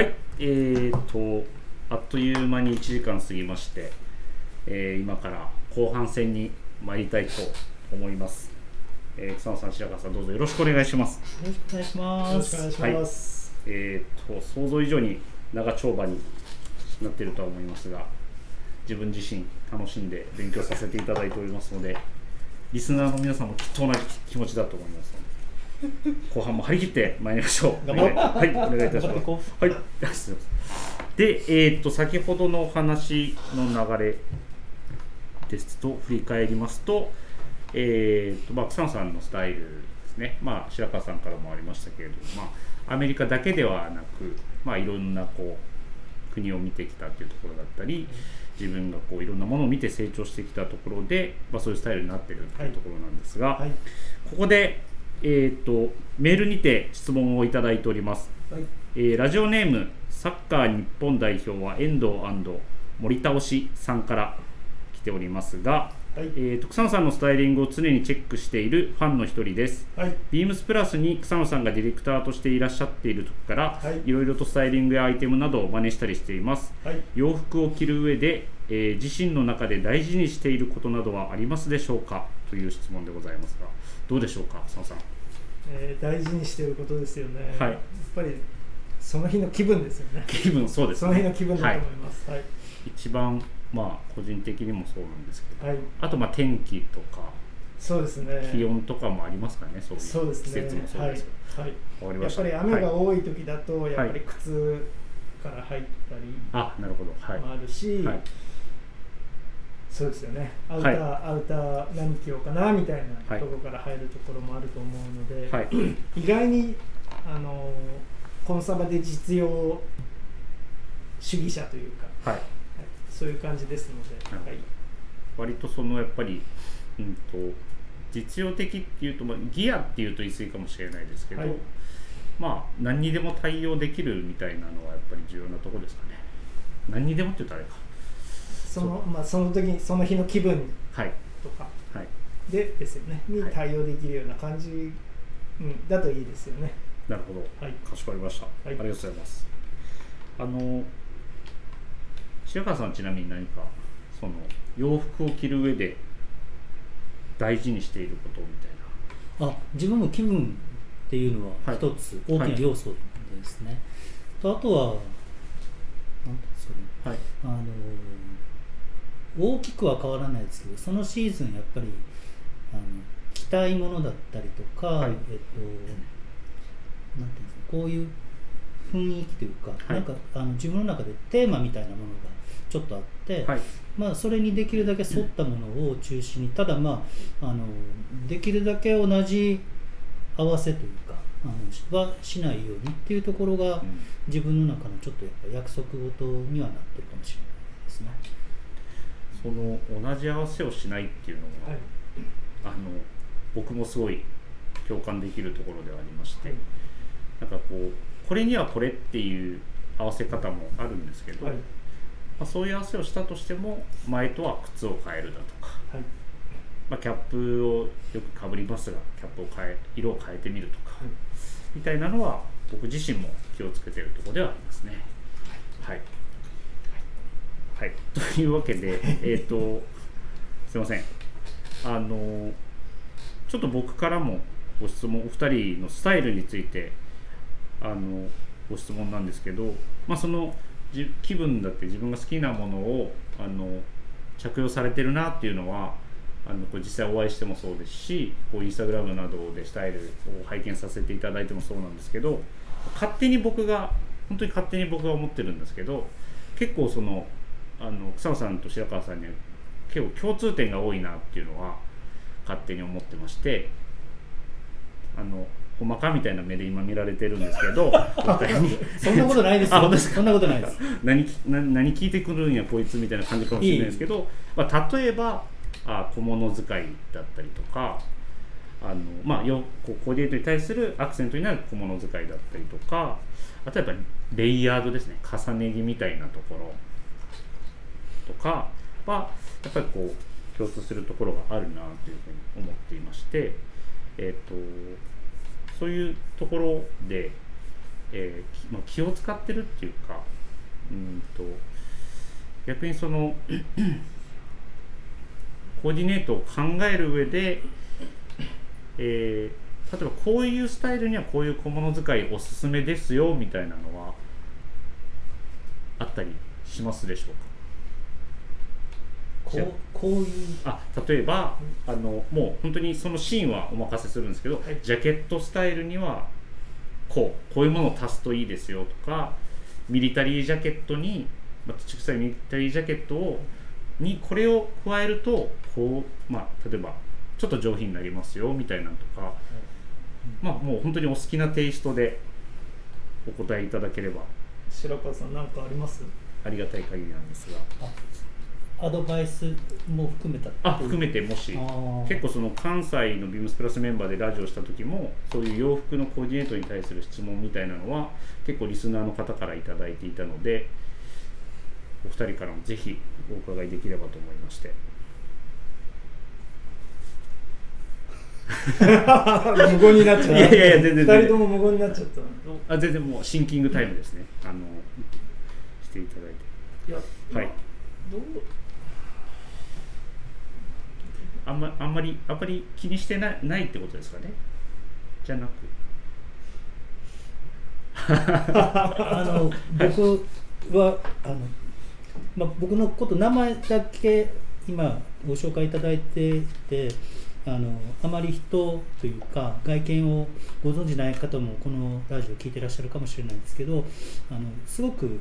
はい、えーと、あっという間に1時間過ぎまして、えー今から後半戦に参りたいと思います。えー、草野さん、白川さん、どうぞよろしくお願いします。よろしくお願いします。よろしくお願いします。えーと、想像以上に長丁場になっているとは思いますが、自分自身楽しんで勉強させていただいておりますので、リスナーの皆さんもきっと同じ気持ちだと思いますので、後半も張り切って参りましょう。はい、お願いいたしますはい。で、えー、と先ほどのお話の流れですと振り返りますと,、えーとまあ、草野さんのスタイルですね、まあ、白川さんからもありましたけれども、まあ、アメリカだけではなく、まあ、いろんなこう国を見てきたっていうところだったり自分がこういろんなものを見て成長してきたところで、まあ、そういうスタイルになってるっていうところなんですが、はい。ここで、えー、とメールにて質問をいただいております。はい。えーラジオネームサッカー日本代表は遠藤森倒しさんから来ておりますが、はい。えーと草野さんのスタイリングを常にチェックしているファンの一人ですはい。ビームスプラスに草野さんがディレクターとしていらっしゃっている時から、はいいろいろとスタイリングやアイテムなどを真似したりしていますはい。洋服を着る上で、えー自身の中で大事にしていることなどはありますでしょうか？という質問でございますがどうでしょうか草野さんえー大事にしていることですよね。はいやっぱりその日の気分ですよね。気分そうですそねの日の気分だとはい思います。はい。一番まあ個人的にもそうなんですけどはい。あとまあ天気とかそうですね。気温とかもありますかね、そういうそうですね。季節もそうはいですけ。はい。ど、わかりました。やっぱり雨がはい多い時だと、やっぱり靴から入ったりあ、なるほど、はい。もあるし、はい、そうですよね。アウター、アウター何着ようかなみたいなはいところから入るところもあると思うので、はい、意外にあのコンサバで実用主義者というか、はい、はい、そういう感じですので、はい、割とそのやっぱり、うんと実用的っていうと、まあ、ギアっていうと言い過ぎかもしれないですけど、はいまあ何にでも対応できるみたいなのはやっぱり重要なところですかね。何にでもって言うとあれか。そのまあその時にその日の気分はい、とかはい、でですよねにはい対応できるような感じ、うん、だといいですよね。なるほど。はい、かしこまりました。ありがとうございます。あの白川さんはちなみに何かその洋服を着る上で大事にしていることみたいな。あ自分の気分っていうのははい一つ大きな要素ですね。とあとはなんていうんですかねはい。あの大きくは変わらないですけどそのシーズンやっぱりあの着たいものだったりとか、はいえっとなんていうんですかこういう雰囲気というか、はいなんかあの自分の中でテーマみたいなものがちょっとあって、はい。まあ、それにできるだけ沿ったものを中心にただまああのできるだけ同じ合わせというかあのはしないようにっていうところがうん自分の中のちょっとやっぱ約束事にはなってるかもしれない。その同じ合わせをしないっていうのが、はい。あの僕もすごい共感できるところではありまして、はい。なんかこうこれにはこれっていう合わせ方もあるんですけど、はい。まあ、そういう合わせをしたとしても前とは靴を変えるだとか、はい。まあ、キャップをよくかぶりますがキャップを変え色を変えてみるとか、みたいなのは僕自身も気をつけてるところではありますね。はい、はい、というわけで えっ、とすいません。あのちょっと僕からもご質問お二人のスタイルについてあのご質問なんですけど、まあ、そのじ気分だって自分が好きなものをあの着用されてるなっていうのはあのこれ実際お会いしてもそうですしこうインスタグラムなどでスタイルを拝見させていただいてもそうなんですけど勝手に僕が本当に勝手に僕が思ってるんですけど結構そのあの草野さんと白川さんには結構共通点が多いなっていうのは勝手に思ってましてあのほんまかみたいな目で今見られてるんですけど そんなことないですよ。そんなことないです。何何聞いてくるんやこいつみたいな感じかもしれないですけど、まあ、例えばあ小物使いだったりとかあの、まあ、よこうコーディネートに対するアクセントになる小物使いだったりとかあとはやっぱりレイヤードですね重ね着みたいなところとかはやっぱりこう共通するところがあるなというふうに思っていまして、えっとそういうところでえーまあ、気を使ってるっていうかうんと逆にその コーディネートを考える上で、えー例えばこういうスタイルにはこういう小物使いおすすめですよみたいなのはあったりしますでしょうか？こうこういう。あ例えばあのもう本当にそのシーンはお任せするんですけど、はい。ジャケットスタイルにはこうこういうものを足すといいですよとかミリタリージャケットに、まあ、土臭いミリタリージャケットをにこれを加えるとこう、まあ、例えばちょっと上品になりますよみたいなのとか、まあもう本当にお好きなテイストでお答えいただければ。白川さん何かあります？ありがたい限りなんですがアドバイスも含めたあ含めてもし。結構その関西のビームスプラスメンバーでラジオした時もそういう洋服のコーディネートに対する質問みたいなのは結構リスナーの方から頂いていたのでお二人からもぜひお伺いできればと思いまして。無言になっちゃう。いやいやいや全然全然。二人とも無言になっちゃった。あ全然もうシンキングタイムですね、あのしていただいて。いやはい。どうあんまあんまりあんまり気にしてないないってことですかね？じゃなく。あの僕はあの、まあ、僕のこと名前だけ今ご紹介いただいててあのあまり人というか外見をご存じない方もこのラジオ聞いてらっしゃるかもしれないんですけどあのすごく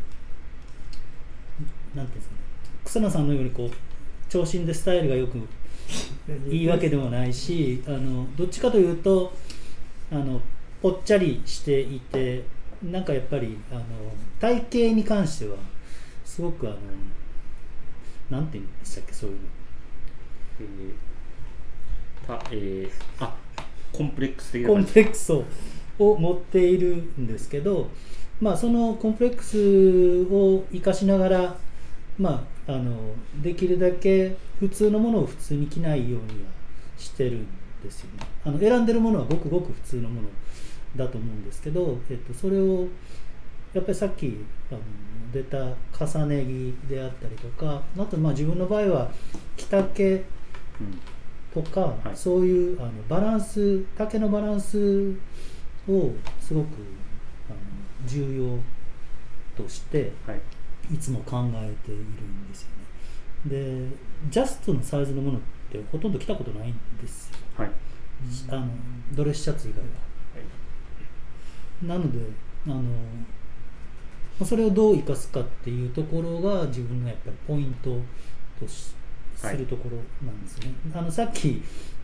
なんていうんですかね？草野さんのようにこう長身でスタイルがよくいいわけでもないしあのどっちかというとあのぽっちゃりしていてなんかやっぱりあの体型に関してはすごくあのなんて言うんでしたっけそういうの。えーたえーあコンプレックス的なコンプレックスをを持っているんですけど、まあ、そのコンプレックスを生かしながら、まあ、あのできるだけ普通のものを普通に着ないようにはしてるんですよね。あの選んでるものはごくごく普通のものだと思うんですけど、えっと、それをやっぱりさっきあの出た重ね着であったりとかあとまあ自分の場合は着丈うん。とか、はい。そういうあのバランス丈のバランスをすごくあの重要としてはいいつも考えているんですよね。でジャストのサイズのものってほとんど着たことないんですよ。はい。あのドレスシャツ以外は。なのであのまあそれをどう生かすかっていうところが自分のやっぱりポイントとするところなんですね、あのさっき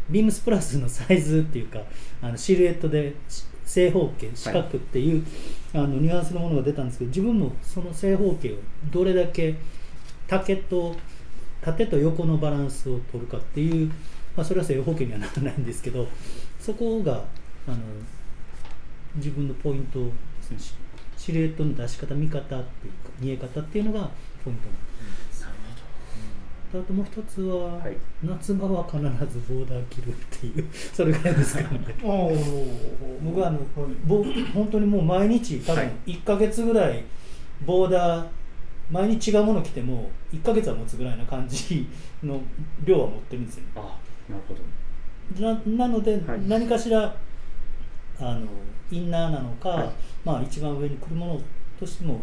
ビームスプラスのサイズっていうかあのシルエットでし正方形四角っていう、あのニュアンスのものが出たんですけど自分もその正方形をどれだけ竹と縦と横のバランスを取るかっていう、まあ、それは正方形にはならないんですけどそこがあの自分のポイントですねシシルエットの出し方見方っていうか見え方っていうのがポイントなんですあともう一つは、はい。夏場は必ずボーダー着るっていう それぐらいですかね。僕はあの、はいぼ本当にもう毎日多分はい。1か月ぐらいボーダー毎日違うもの着ても1か月は持つぐらいな感じの量は持ってるんですよ。あなるほど。ななので、はい。何かしらあのインナーなのか、はい。まあ一番上に来るものとしても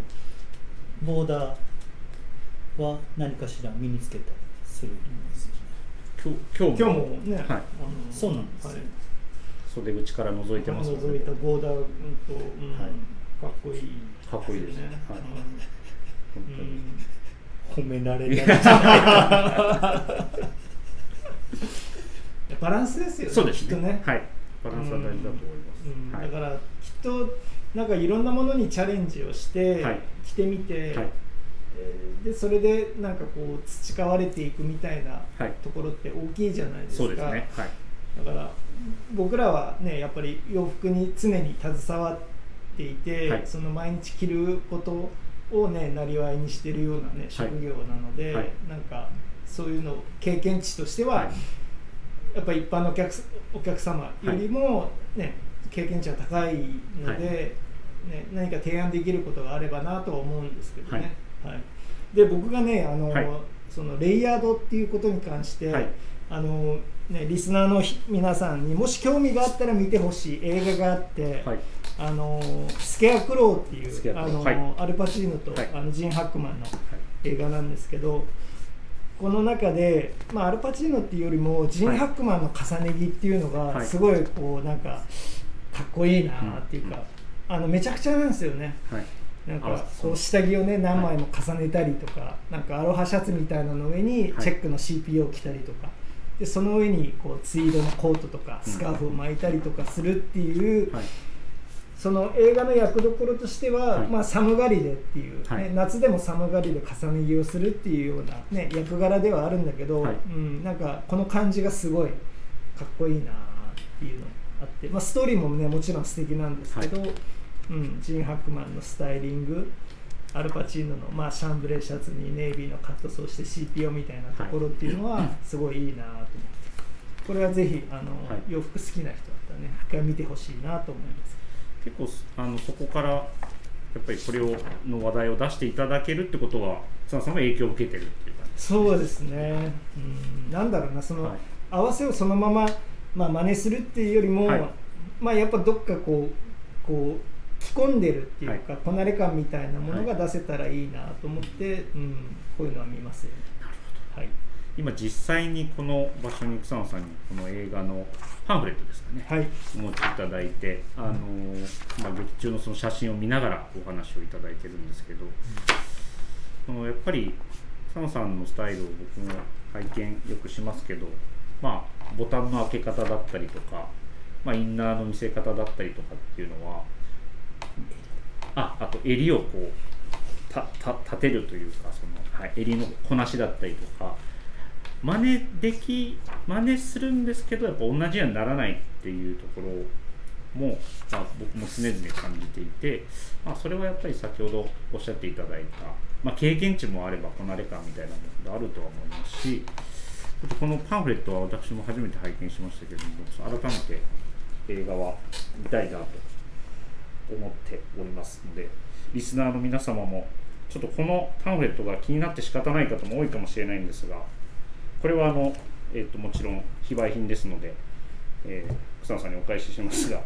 ボーダーは何かしら身につけたりするんですよね。今日今日今日もね、はい。あのそうなんですよ。はい。袖口から覗いてますので覗いたボーダー、うんとうんはいかっこいい、かっこいいですね。はい本うん当に。褒められいやバランスですよねそうですね。きっとね、はい。バランスは大事だと思います、うん。はいだからきっとなんかいろんなものにチャレンジをして、はい。着てみて、はい。えーでそれでなんかこう培われていくみたいなはい。ところって大きいじゃないですか、そうですね。はい。だから僕らはねやっぱり洋服に常に携わっていて、はい。その毎日着ることをねなりわいにしてるようなね職業なので、はい。なんかそういうの経験値としては、はい。やっぱり一般のお客すお客様よりも、ね経験値は高いので、ね、何か提案できることがあればなとは思うんですけどね。はい。で僕がねあの、はい。そのレイヤードっていうことに関して、はい。あのね、リスナーのひ皆さんにもし興味があったら見てほしい映画があって、はい。あのスケアクローっていうあの、はい。アルパチーノと、はい。あのジン・ハックマンの映画なんですけどこの中で、まあ、アルパチーノっていうよりもジン・はいハックマンの重ね着っていうのがはい。すごいこうなんかかっこいいなっていうか、あのめちゃくちゃなんですよね。はいなんあかそう下着をね何枚も重ねたりとか、なんかアロハシャツみたいなの上にはい。チェックの CPO を着たりとか、でその上にこうツイードのコートとかうんスカーフを巻いたりとかするっていう、はい。その映画の役どころとしては、はい。まあ、寒がりでっていう、ねはい。夏でも寒がりで重ね着をするっていうような、ね、役柄ではあるんだけど、はい。うん、なんかこの感じがすごいかっこいいなっていうのがあって、まあ、ストーリーもねもちろん素敵なんですけど、うん、ジン・ハックマンのスタイリング。アルパチーノの、まあ、シャンブレーシャツにネイビーのカットソーして CPO みたいなところっていうのはすごいいいなと思って、これはぜひあの、はい。洋服好きな人だったらね一回見てほしいなと思います。結構あのそこからやっぱりこれをの話題を出していただけるってことは津田さんも影響を受けてるっていう感じですそうですね、うん、なんだろうなその、はい。合わせをそのまま、まあ真似するっていうよりも、はい。まあやっぱどっかこうこう着込んでるっていうか、こなれ感みたいなものが出せたらいいなと思って、うん、こういうのは見ますよね。なるほど。はい、今実際にこの場所に草野さんにこの映画のパンフレットですかね、はい、お持ちいただいて、あのまあ、劇中のその写真を見ながらお話をいただいてるんですけど、そのやっぱり草野さんのスタイルを僕も拝見よくしますけど、まあ、ボタンの開け方だったりとか、まあ、インナーの見せ方だったりとかっていうのはああと襟をこうたた立てるというかその、はい、襟のこなしだったりとか真似でき真似するんですけどやっぱ同じようにならないっていうところも、まあ、僕も常々感じていて、まあ、それはやっぱり先ほどおっしゃっていただいた、まあ、経験値もあればこなれ感みたいなものがあるとは思いますしちょっとこのパンフレットは私も初めて拝見しましたけども改めて映画は見たいなと思っておりますのでリスナーの皆様もちょっとこのパンフレットが気になって仕方ない方も多いかもしれないんですがこれはあの、えー、ともちろん非売品ですので、えー草野さんにお返ししますが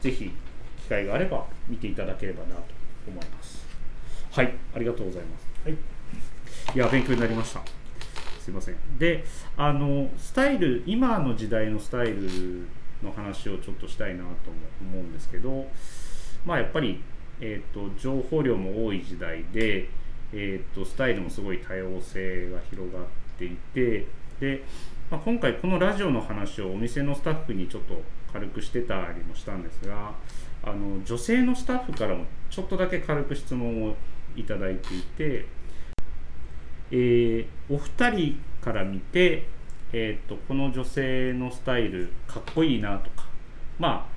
ぜひ機会があれば見ていただければなと思います。はいありがとうございます。はい、いや勉強になりました。すいません。であのスタイル今の時代のスタイルの話をちょっとしたいなとも思うんですけどまあやっぱり、えー、と情報量も多い時代で、えー、とスタイルもすごい多様性が広がっていてで、まあ、今回このラジオの話をお店のスタッフにちょっと軽くしてたりもしたんですがあの女性のスタッフからもちょっとだけ軽く質問をいただいていてえーお二人から見て、えー、とこの女性のスタイルかっこいいなとかまあ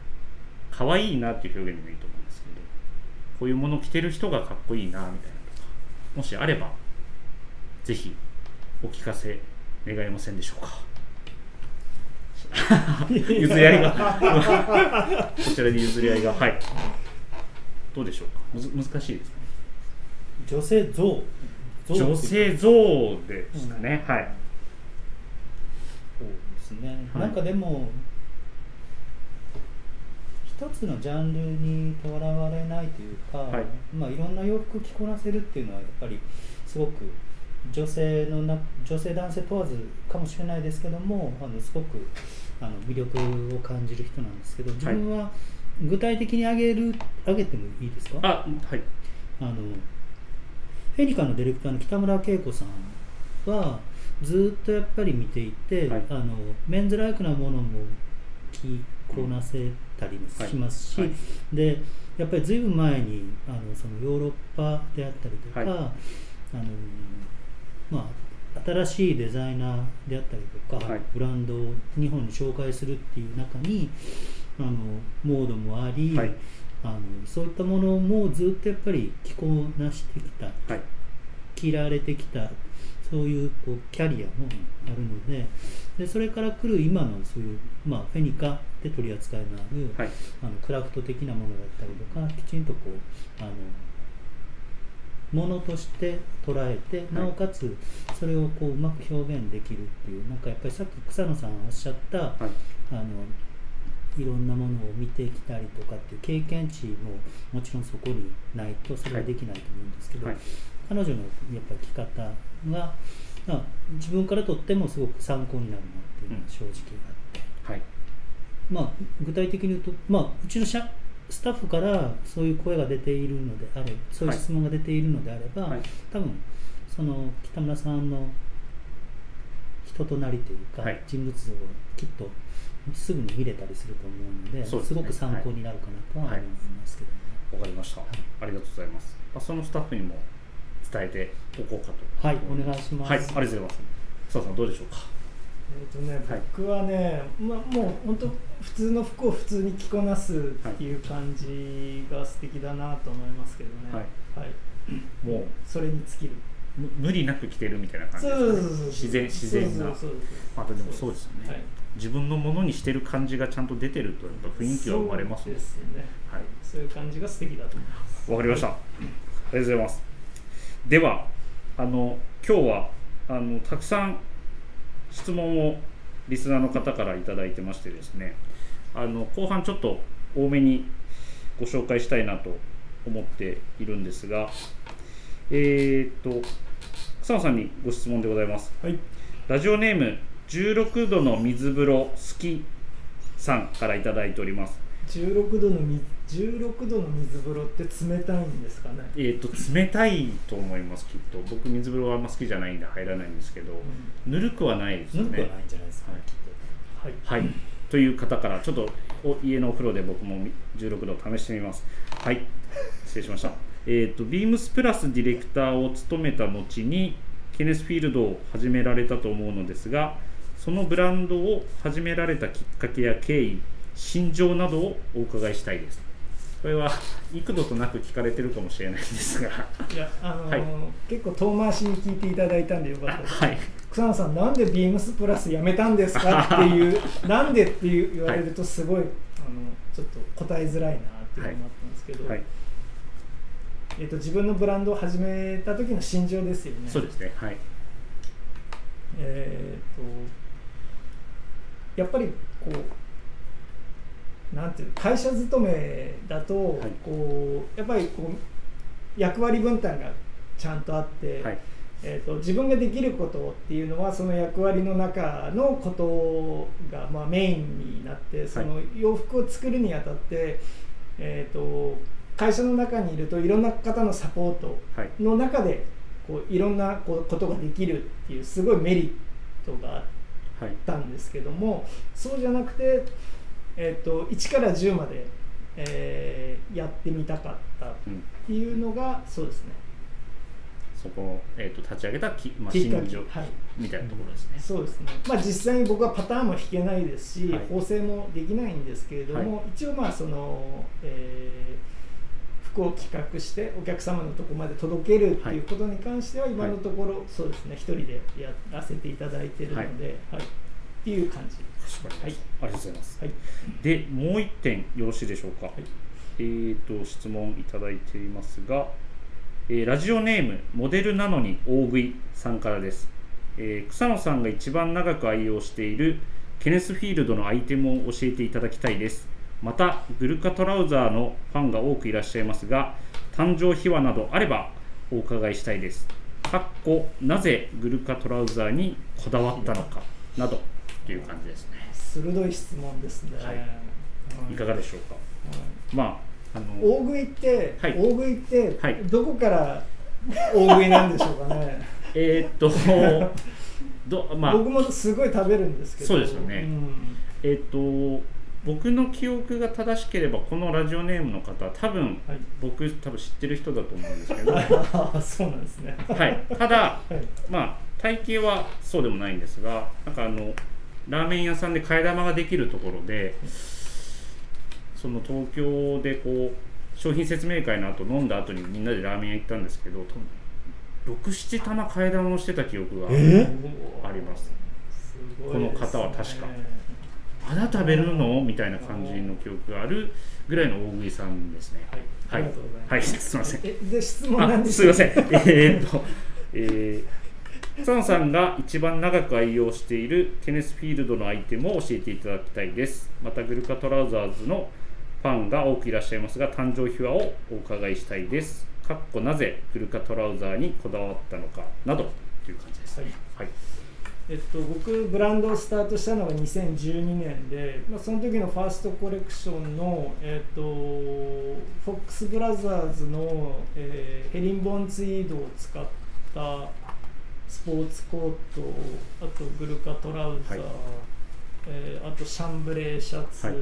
可愛いなっていう表現でもいいとこういうもの着てる人がかっこいいなみたいなとかもしあればぜひお聞かせ願えませんでしょうか。譲り合いが。こちらに譲り合いが。はい。どうでしょうか。むず難しいですかね。女性像。像女性像ですかね、はい。そうですね、はい。なんかでも一つのジャンルにとらわれないというか、はい。いまあ、いろんな洋服着こなせるっていうのはやっぱりすごく女性のな女性男性問わずかもしれないですけどもあのすごくあの魅力を感じる人なんですけど自分は具体的に挙げる挙げてもいいですか？あはい。あのフェニカのディレクターの北村恵子さんはずっとやっぱり見ていて、はい。あのメンズライクなものも着こなせたりもしますし、はい。はでやっぱりずいぶん前にあのそのヨーロッパであったりとか、はい。あのまあ新しいデザイナーであったりとか、はい。ブランドを日本に紹介するっていう中にあのモードもあり、はい。あのそういったものもずっとやっぱり着こなしてきたはい。着られてきたそういうこうキャリアもあるのででそれから来る今のそういう、まあ、フェニカで取り扱いのある、はい。あのクラフト的なものだったりとかきちんとこうあのものとして捉えてなおかつそれをこううまく表現できるっていうなんかやっぱりさっき草野さんおっしゃった、はい。あのいろんなものを見てきたりとかっていう経験値ももちろんそこにないとそれはできないと思うんですけど、はい。彼女のやっぱり生き方が、まあ、自分からとってもすごく参考になるなっていうのが正直あって、はいまあ、具体的に言うと、まあ、うちの社スタッフからそういう声が出ているのであれそういう質問が出ているのであれば、はい。多分その北村さんの人となりというか、はい。人物像をきっとすぐに見れたりすると思うのでそうですね。ごく参考になるかなとは思いますけどね。わかりました、ありがとうございます、まあ、そのスタッフにも伝えておこうかと。はい、お願いします。はいありがとうございます。佐藤さんどうでしょうか？えーとね、はい。僕はね、まあ、もう本当普通の服を普通に着こなすっていう感じが素敵だなと思いますけどね、はい。はい。もうそれに尽きる。む無理なく着てるみたいな感じです自然自然な。またでもそうですよね。はい。自分のものにしてる感じがちゃんと出てるとやっぱ雰囲気は生まれますもんそうですね。はい。そういう感じが素敵だと思います。わかりました。ありがとうございます。では、あの今日はあのたくさん質問をリスナーの方からいただいてましてですね、あの後半ちょっと多めにご紹介したいなと思っているんですが、えー、っと草野さんにご質問でございます。はいラジオネーム16度の水風呂好きさんからいただいております。16度の水16度の水風呂って冷たいんですかね、えー、と冷たいと思いますきっと。僕水風呂はあんま好きじゃないんで入らないんですけど、ぬるくはないですよね。ぬるくはないんじゃないですか、はい。きっとはい。はい。という方からちょっとお家のお風呂で僕も16度試してみます。はい。失礼しました。えっ、とビームスプラスディレクターを務めた後にケネスフィールドを始められたと思うのですがそのブランドを始められたきっかけや経緯心情などをお伺いしたいです。これは幾度となく聞かれてるかもしれないんですが。いやあのーはい。結構遠回しに聞いていただいたんでよかったです。はい。草野さんなんでビームスプラスやめたんですか？っていうなんでっていう言われるとすごい、あのちょっと答えづらいなっていうのもあったんですけど、はい。えっと自分のブランドを始めた時の心情ですよね。そうですね。はい。えー、とやっぱりこうなんていう会社勤めだと、はい。こうやっぱりこう役割分担がちゃんとあって、はい。えー、と自分ができることっていうのはその役割の中のことがまあメインになってその洋服を作るにあたって、えー、と会社の中にいるといろんな方のサポートはい。の中でこういろんなことができるっていうすごいメリットがあっはいたんですけどもそうじゃなくて、えー、と1から10まで、えーやってみたかったっうんていうのがそうですね。そこの、えー、と立ち上げたき、まあ、心情はい。みたいなところですね。そうですね、まあ、実際に僕はパターンも弾けないですし、はい。縫製もできないんですけれども、は一応まあその、えー服を企画してお客様のところまで届けるっていうことに関しては今のところ、そうですね。一人でやらせていただいてるので、はい。っていう感じかしこまりましたありがとうございます。はい。で、もう一点よろしいでしょうか？い。えー、と質問いただいていますが、えーラジオネームモデルなのに大食いさんからです、えー草野さんが一番長く愛用しているケネスフィールドのアイテムを教えていただきたいです。またグルカトラウザーのファンが多くいらっしゃいますが誕生秘話などあればお伺いしたいです。かっこなぜグルカトラウザーにこだわったのかなどという感じですね鋭い質問ですね、はい。はい。いかがでしょうか？はい。まああの大食いって、はい。大食いって、はい。どこから大食いなんでしょうかね。えーっとどまあ僕もすごい食べるんですけど。そうですよね。ん。えっ、と僕の記憶が正しければこのラジオネームの方多分はい。僕多分知ってる人だと思うんですけど、はああそうなんですね。い、ただはい。まあ体型はそうでもないんですがなんかあのラーメン屋さんで替え玉ができるところでその東京でこう商品説明会の後飲んだ後にみんなでラーメン屋行ったんですけど67玉替え玉をしてた記憶がえあります。すごいこの方は確かまだ食べるの？みたいな感じの記憶があるぐらいの大食いさんですね。はい、あはい。りがとうございます。はい。すいません。えで質問なんあですすいません。えーっとえーサンさんが一番長く愛用しているケネスフィールドのアイテムを教えていただきたいです。またグルカトラウザーズのファンが多くいらっしゃいますが誕生秘話をお伺いしたいです。かっこなぜグルカトラウザーにこだわったのかなど。という感じです。はい。はい。えっと、僕ブランドをスタートしたのが2012年で、まあ、その時のファーストコレクションの、えっと、フォックスブラザーズの、えーヘリンボーンツイードを使ったスポーツコートあとグルカトラウザー、はい。えーあとシャンブレーシャツ、はい。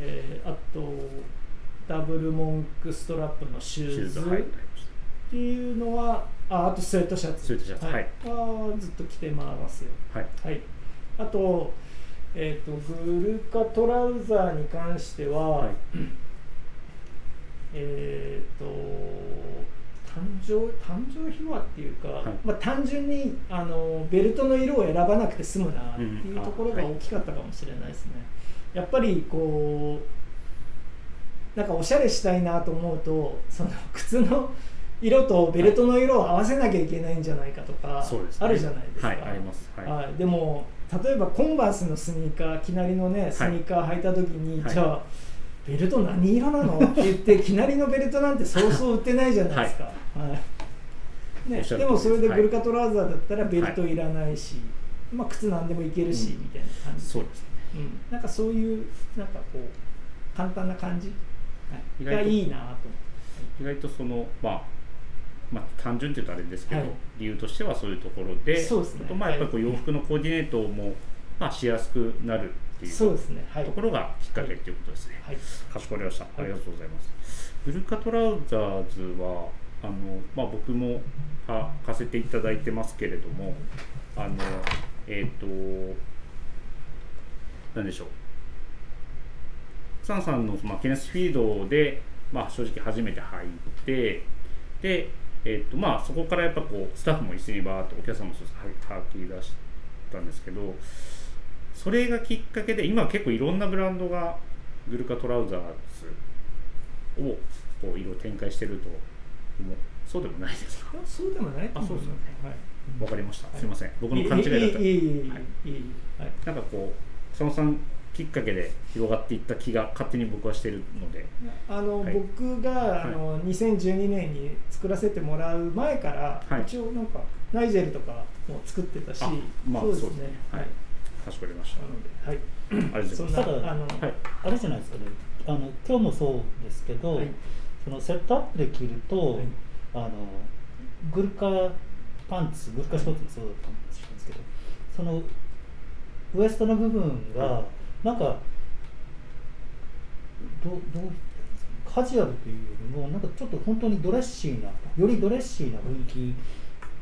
えーあとダブルモンクストラップのシューズ。はい。っていうのはああとスウェットシャツ。スウェットシャツはい。はずっと着てますよ。はい。はい。あと,、えー、とグルカトラウザーに関しては、はい。えっ、と誕生誕生秘話っていうか、はい。まあ、単純にあのベルトの色を選ばなくて済むなっていうところが大きかったかもしれないですね、やっぱりこうなんかおしゃれしたいなと思うとその靴の色とベルトの色を合わせなきゃいけないんじゃないかとか、あるじゃないですか、はいあります。はい。はい、でも例えばコンバースのスニーカーきなりのねスニーカー履いた時に、はい。じゃあベルト何色なの？って言ってきなりのベルトなんてそうそう売ってないじゃないですか、はい。ね。でもそれではい。グルカトラウザーだったらベルトいらないし、まあ、靴なんでもいけるし、うん。みたいな感じそうですね。うん、なんかそういうなんかこう簡単な感じ、がいいなと思って。意外とそのまあまあ単純って言うとあれですけど、はい。理由としてはそういうところでそうですね。あとまあやっぱり洋服のコーディネートもまあしやすくなるっていうそうですねはいところがきっかけっていうことですね。はいかしこまりました。ありがとうございます。グルカトラウザーズはあのまあ僕もはかせていただいてますけれども、あのえっ、となんでしょう。サンさんの、まあ、ケネスフィードで、まあ、正直初めて入ってで、えっとまあ、そこからやっぱこうスタッフも一緒にバーッとお客さんもそうですは吐き出したんですけどそれがきっかけで今結構いろんなブランドがグルカトラウザーズをこう色々展開してると思う。そうでもないですか？あそうでもないあそうですよね。はい。わかりました、はい。すいません。僕の勘違いだった。なんかこう佐野さんきっかけで広がっていった気が勝手に僕はしてるので。あの、はい。僕があの2012年に作らせてもらう前から、はい。一応なんかナイジェルとかも作ってたし、あまあそうですね。ね。ははいいかしこまりました。なのではい。ありがとうございます。ただあの、はい。あれじゃないですかね。あの今日もそうですけど、はい。そのセットアップで着ると、はい。あのグルカパンツグルカショーツもそうだったかもしれないですけどそのウエストの部分が、はなんかどうどう言ったらいいんですかね。カジュアルというよりもなんかちょっと本当にドレッシーなよりドレッシーな雰囲気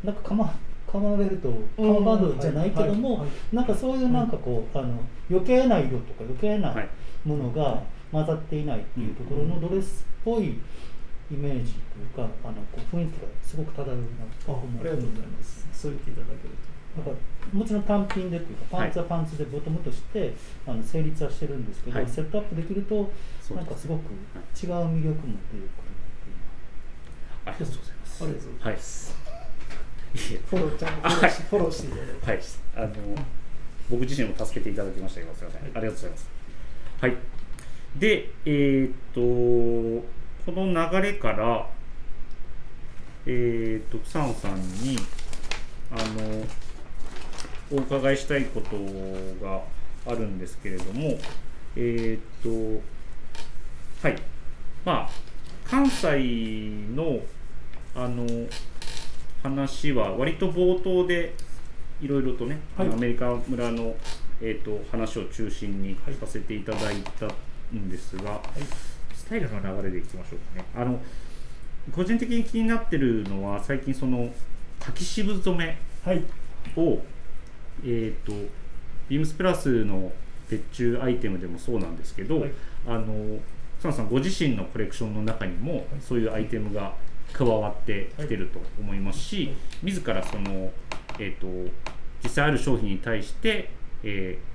なんかカマカマベルトカマバンドじゃないけども、はい。はい。なんかそういうなんかこう、あの余計な色とか余計なはい。ものが混ざっていないっていうところのドレスっぽいイメージというかあのこう雰囲気がすごく漂うなとあ思うありがとうございます。そう言っていただけると。なんかもちろん単品でというかパンツはパンツでボトムとして、あの成立はしてるんですけど、はい。セットアップできるとなんかすごく違う魅力も出てくるなっていう。ありがとうございます。ありがとうございますフォローちゃんとフォローしフォローしていただいて。はい、あの僕自身も助けていただきましたよ、すみません、はい。ありがとうございます。はい、で、えーっと、この流れから、えーっと、草野さんに、あの、お伺いしたいことがあるんですけれども、えーっと、はい、まあ、関西の、あの、話は割と冒頭でいろいろとね、はい。アメリカ村の、えー、と話を中心にはいさせていただいたんですが、スタイルの流れでいきましょうかね。あの個人的に気になってるのは最近その柿渋染めはい。を、えー、とビームスプラスの別注アイテムでもそうなんですけど、はい。あの草野さんご自身のコレクションの中にも、はい。そういうアイテムが加わってきてると思いますし、はい。自らその、えー、と実際ある商品に対して、えー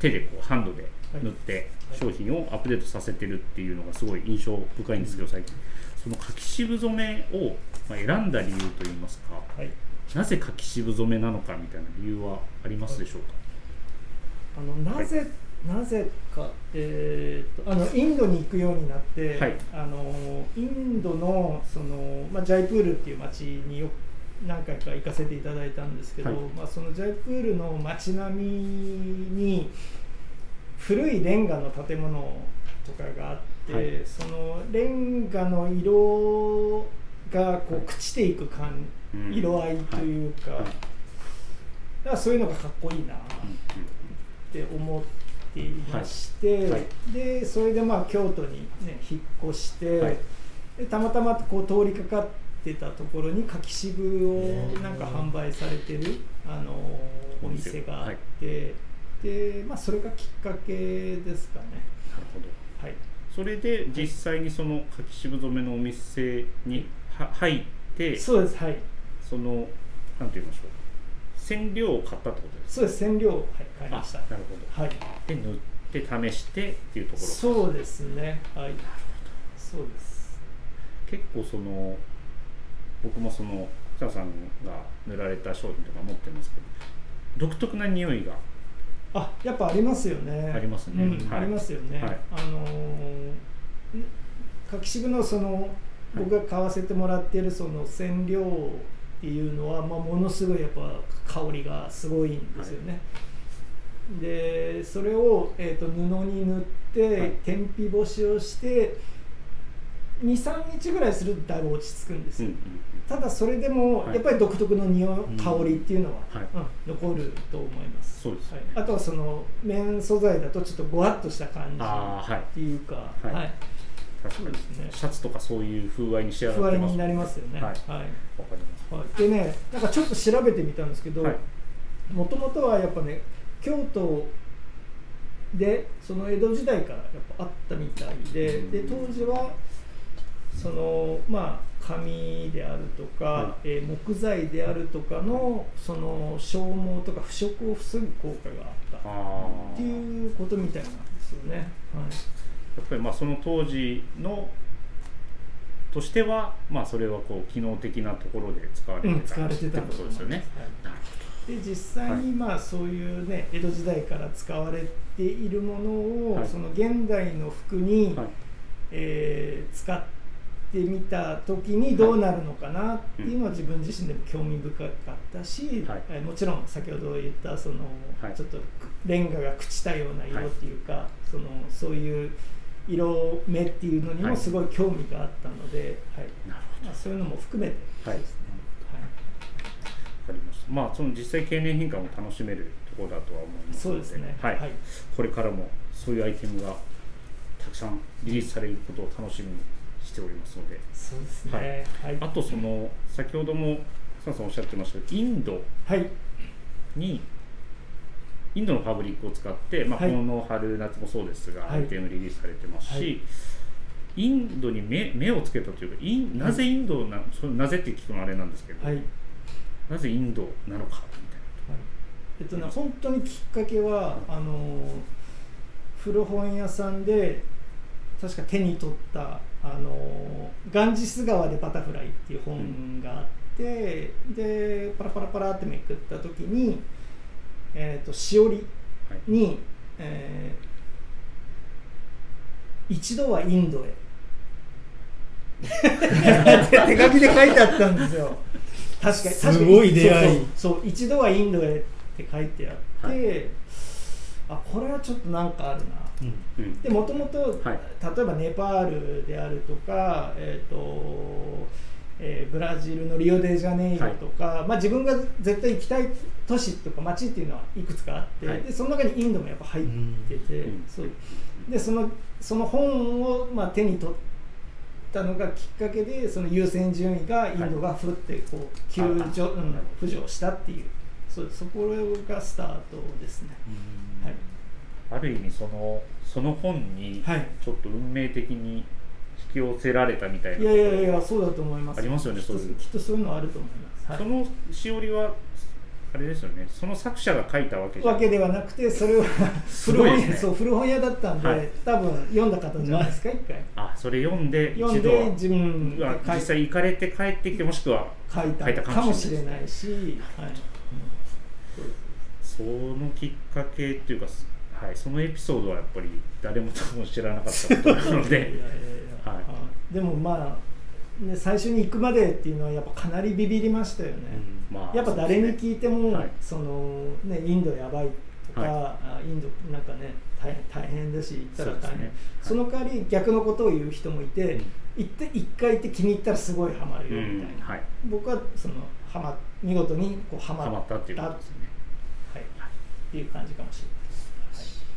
手でこうハンドで塗ってはい。商品をアップデートさせてるっていうのがすごい印象深いんですけど最近。その柿渋染めをまあ選んだ理由といいますかはい。なぜ柿渋染めなのかみたいな理由はありますでしょうか、あのなぜ、なぜか、えー、とあのインドに行くようになって、はい。あのインドのその、まあ、ジャイプールっていう町によ何回か行かせていただいたんですけど、はい。まあ、そのジャイプールの街並みに古いレンガの建物とかがあって、はい。そのレンガの色がこう朽ちていく感、うん。色合いというか,、だからそういうのがかっこいいな。って思っていまして、はい。はい。でそれでまあ京都に、ね、引っ越して、はい。でたまたまこう通りかかってたところに柿渋をなんか販売されてる、あのお店があって、でまあ、それがきっかけですかね。なるほど。はい。それで実際にその柿渋染めのお店には入ってそうですはい。そのなんて言いましょう染料を買ったってことですそうです染料を、はい、買いました。あなるほど。はい。で塗って試してっていうところ。そうですね。はい。そうです。結構その僕もその北さんが塗られた商品とか持ってますけど独特な匂いがあやっぱありますよね。ありますね。うんはい。ありますよね、はい。あのー柿渋のその僕が買わせてもらっているその染料っていうのは、まあ、ものすごいやっぱ香りがすごいんですよね、でそれを、えー、と布に塗って、はい。天日干しをして23日ぐらいするとだいぶ落ち着くんですよ、うんうんただそれでもはい。やっぱり独特の匂い、うん香りっていうのは、はい。うん残ると思います。そうですはい、あとはその綿素材だとちょっとごわっとした感じっていうか、はいそうですね。シャツとかそういう風合いに仕上不がってます。安になりますよね。はい。はい。わかります。はい。でね、なんかちょっと調べてみたんですけどはい、もともとはやっぱね、京都でその江戸時代からやっぱあったみたいで、うん。で当時はそのまあ紙であるとか、はえー木材であるとかのその消耗とか腐食を防ぐ効果があったっていうことみたいなんですよね。はい。やっぱりまあその当時のとしてはまあそれはこう機能的なところで使われてうん、た使われてたってことですよね。はいで実際にまあそういうね江戸時代から使われているものを、はい。その現代の服に。はい。えー使ってみた時にどうなるのかなっていうのは自分自身でも興味深かったし、はい。えーもちろん先ほど言ったその、はい。ちょっとレンガが朽ちたような色っていうか、そのそういう色目っていうのにはいもすごい興味があったので、はいまあ、そういうのも含めてですね。かりました。まあその実際経年変化も楽しめるところだとは思いますので、そうですね。はい。これからもそういうアイテムがたくさんリリースされることを楽しみにしておりますので、そうですね。はい。あとその先ほどもサンさんおっしゃってましたけど、インドはい。にインドのファブリックを使って、まあ、はいこの春夏もそうですが、はいアイテムリリースされてますし、はいインドに目目をつけたというかインなぜインドな、それなぜって聞くのあれなんですけど、はい。はい。なぜインドなのかみたいえっとね、本当にきっかけは、あの古本屋さんで確か手に取ったあのガンジス川でバタフライっていう本があって、でパラパラパラってめくった時に、えっとしおりな、はい、に、えー一度はインドへ。っ て手書きで書いてあったんですよ。確かに確かに。すごい出会い。そうそうそう一度はインドへって書いてあって、はい。あこれはちょっとなんかあるな。でもともとはい。例えばネパールであるとか、えーとえーブラジルのリオデジャネイロとか、まあ、自分が絶対行きたい都市とか街っていうのはいくつかあって、はい。でその中にインドもやっぱ入ってて、うん。そう。でそのその本をまあ手に取ったのがきっかけでその優先順位がインドがふってこう急上、ああうん浮上したっていう。そうそこがスタートですね。はい。ある意味そのその本にはい。ちょっと運命的に引き寄せられたみたいないやいやいやそうだと思います。ありますよねきっとそういう。きっとそういうのあると思います、はい、そのしおりはあれですよね。その作者が書いたわけわけではなくてそれはす 古本屋そう古本屋だったんで、はい。多分読んだ方じゃないですか一回。あそれ読んで読ん一度はで自分が実際行かれて帰ってきてもしくは書いた。かかもしれないし、はい。そのきっかけっていうか、はい、そのエピソードはやっぱり誰も多分知らなかったことなのででもまあ、ね、最初に行くまでっていうのはやっぱかなりビビりましたよね、まあやっぱ誰に聞いても、はい。そのね、インドやばいとか、はあインドなんかね大変大変だし行ったら大変。そね。はい。その代わり逆のことを言う人もいて、うん。行って一回行って気に入ったらすごいハマるよみたいな、はい。僕はそのハマ見事にこうハマった。っていうことですよね。はい、っていう感じかもしれないです、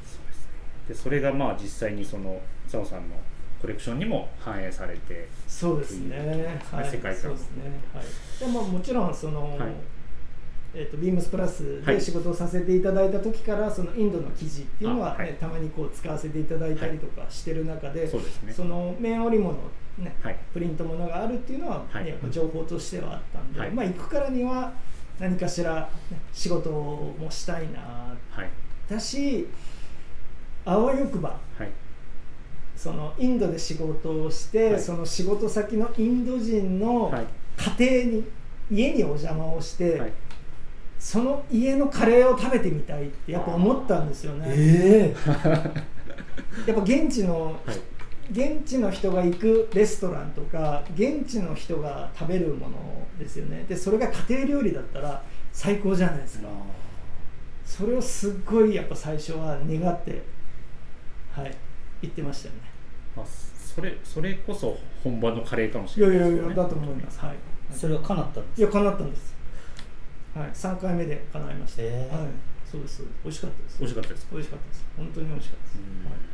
そうですね。でそれがまあ実際にその佐野さんのコレクションにも反映されてそうですね。はい、世界観そうですね。はい。でももちろんその、はい。えっ、とビームスプラスはい。で仕事をさせていただいた時から、そのインドの記事っていうのは、ねあはい。たまにこう使わせていただいたりとかしてる中で、そうですね。その面織物ね、はい。プリントものがあるっていうのは、ね情報としてはあったんで、はい。まあ行くからには何かしら、ね仕事もしたいな。はい。だし、あわよくば。はいそのインドで仕事をして、はい。その仕事先のインド人のはい。家庭に、家にお邪魔をして、はい。その家のカレーを食べてみたいってやっぱ思ったんですよね。え やっぱ現地の、はい。現地の人が行くレストランとか現地の人が食べるものですよね。でそれが家庭料理だったら最高じゃないですか。それをすっごいやっぱ最初は願ってはい言ってましたよねまあ、それそれこそ本場のカレーかもしいやいやれないですよね。いやだと思います。はい。それは叶ったんですいや叶ったんです。はい。3回目で叶いました、へー。はい。そうです。美味しかったです。美味しかったです。か美味しかったです。本当に美味しかったです、うん。はい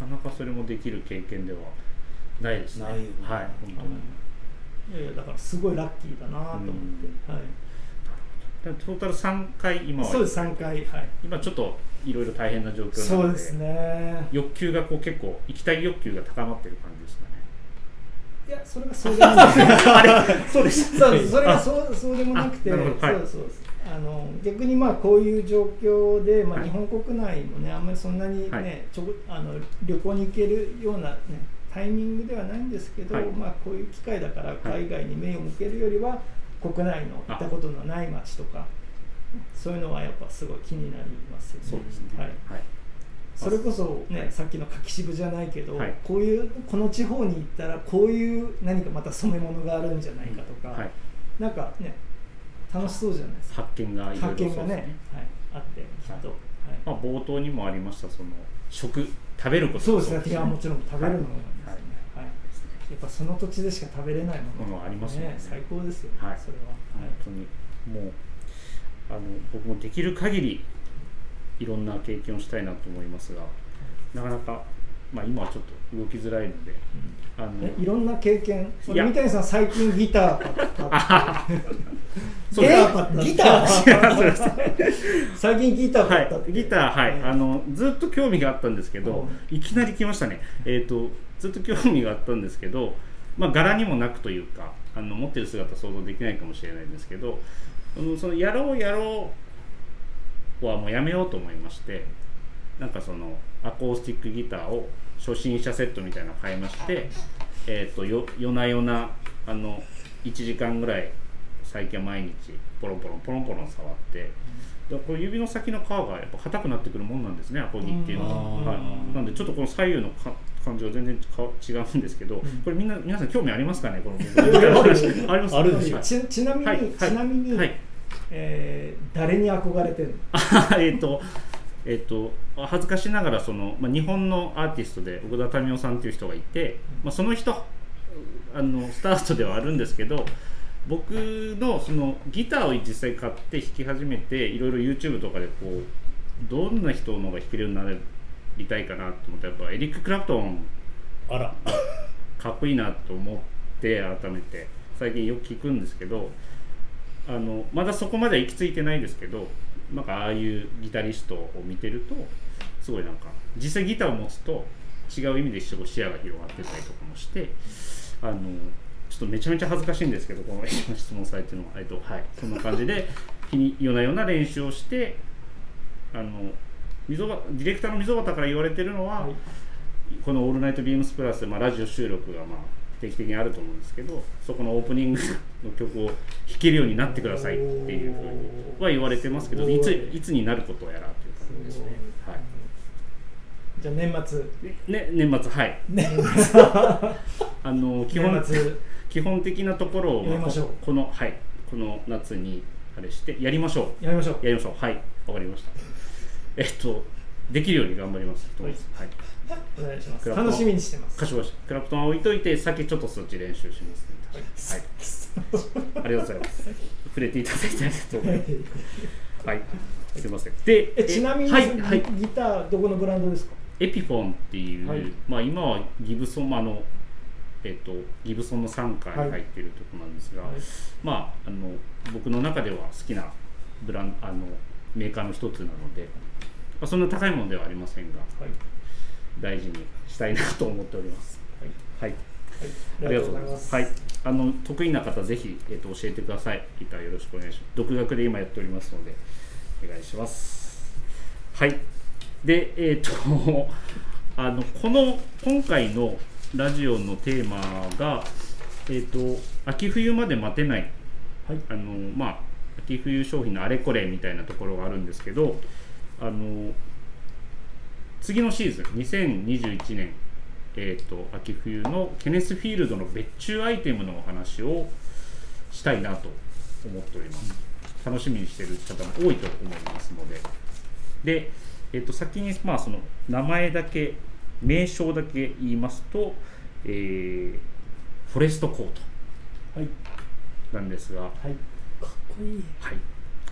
なかなかそれもできる経験ではないですね。ないよね。はい。本当に、いやいやだからすごいラッキーだなと思って、はい。でトータル3回今は。そうです3回はい。今ちょっといろいろ大変な状況なので。そうですね。欲求がこう結構行きたい欲求が高まってる感じですかね。いやそれがそうでもなくて。あれ？そうですそうです。それがそうそうでもなくて。はい。そうそうです。あの逆にまあこういう状況で、まあ、はい。日本国内もねあんまりそんなにね、はい。ちょこあの旅行に行けるような、ね、タイミングではないんですけど、はい。まあ、こういう機会だからい。海外に目を向けるよりは国内の行ったことのない街とかそういうのはやっぱすごい気になりますよね。そうですね。はい。はい。それこそね、はい。さっきの柿渋じゃないけど、はい。こういうこの地方に行ったらこういう何かまた染め物があるんじゃないかとか、はい。なんかね楽しそうじゃないですか。発見がいろいろ発見がねはい、あってきっと、ははい。まあ、冒頭にもありましたその食食べること。そうですね。いやもちろん食べるのもはいですね、はいやっぱその土地でしか食べれないもの。ありますよね。最高ですよ。ね、はい。それは、本当に。もうあの僕もできる限りいろんな経験をしたいなと思いますがなかなか、まあ、今はちょっと動きづらいのであのえいろんな経験？いや。三谷さん最近ギター買った。そうギター？最近ギター買ったはい、ギター、はい、あのずっと興味があったんですけど、ういきなり来ましたね、えーと、ずっと興味があったんですけど、まあ、柄にもなくというかあの持ってる姿想像できないかもしれないんですけどあのそのやろうやろうはもうやめようと思いましてなんかそのアコースティックギターを初心者セットみたいなの買いまして、えー、とよ夜な夜なあの1時間ぐらい最近は毎日ポロンポロンポロンポロン触ってでこう指の先の皮がやっぱ硬くなってくるもんなんですねアコギっていうのは、うん。はい、なんでちょっとこの左右のか感じが全然か違うんですけど、これみんな皆さん興味ありますかね？この ありますあるでしょ。はい。ちちなみに、はい。はい。ちなみに、はい。えー誰に憧れてるの？えっとえっと恥ずかしながらその、まあ、日本のアーティストで奥田民生さんっていう人がいて、まあ、その人あのスタートではあるんですけど僕のそのギターを実際買って弾き始めていろいろ YouTube とかでこうどんな人のが弾けるようになりたいかなと思ってやっぱエリック・クラプトンあら。かっこいいなと思って改めて。最近よく聞くんですけどあのまだそこまでは行き着いてないですけどなんかああいうギタリストを見てるとすごいなんか実際ギターを持つと違う意味で視野が広がってたりとかもしてあのちょっとめちゃめちゃ恥ずかしいんですけどこの今質問されてるのは、えっとはい、そんな感じで日に夜な夜な練習をしてあの溝端ディレクターの溝端から言われてるのは、はい。この「オールナイトビームスプラス」で、まあ、ラジオ収録がまあ定期的にあると思うんですけどそこのオープニングの曲を弾けるようになってくださいっていうふうには言われてますけどい。ついつになることをやらっていう感じですね。はい。じゃあ年末。ね、年末はい。年あの基本基本的なところをここのはい。この夏にあれしてやりましょやりましょうう。やりましょう。はい。わかりましたえっとできるように頑張ります。はい。はい。お願いします。クラプトン楽しみにしてます。かしこまりまし。たクラプトンは置いといて先ちょっとそっち練習します。ねはい、ありがとうございます。触れていただいてありがとうございます。はい。すいません。でえちなみに、はいはい。ギターどこのブランドですか？エピフォンっていう、はい。まあ今はギブソン、まああのえっと、ギブソンの傘下に入っているところなんですが、はい。まああの僕の中では好きなブランあのメーカーの一つなので、まあ、そんな高いものではありませんがはい大事にしたいなと思っております。はい、はいありがとうございます。はい、あの得意な方ぜひえっと教えてください。ギターよろしくお願いします。独学で今やっておりますのでお願いします。はい。でえっ、と あのこの今回のラジオのテーマがえっ、と秋冬まで待てないはいあのまあ秋冬商品のあれこれみたいなところがあるんですけどあの次のシーズン2021年、えー、と秋冬のケネスフィールドの別注アイテムのお話をしたいなと思っております。楽しみにしている方も多いと思いますので。で、えー、と先にまあその名前だけ名称だけ言いますと、えーフォレストコートはい。なんですが、はい。かっこいい。はい、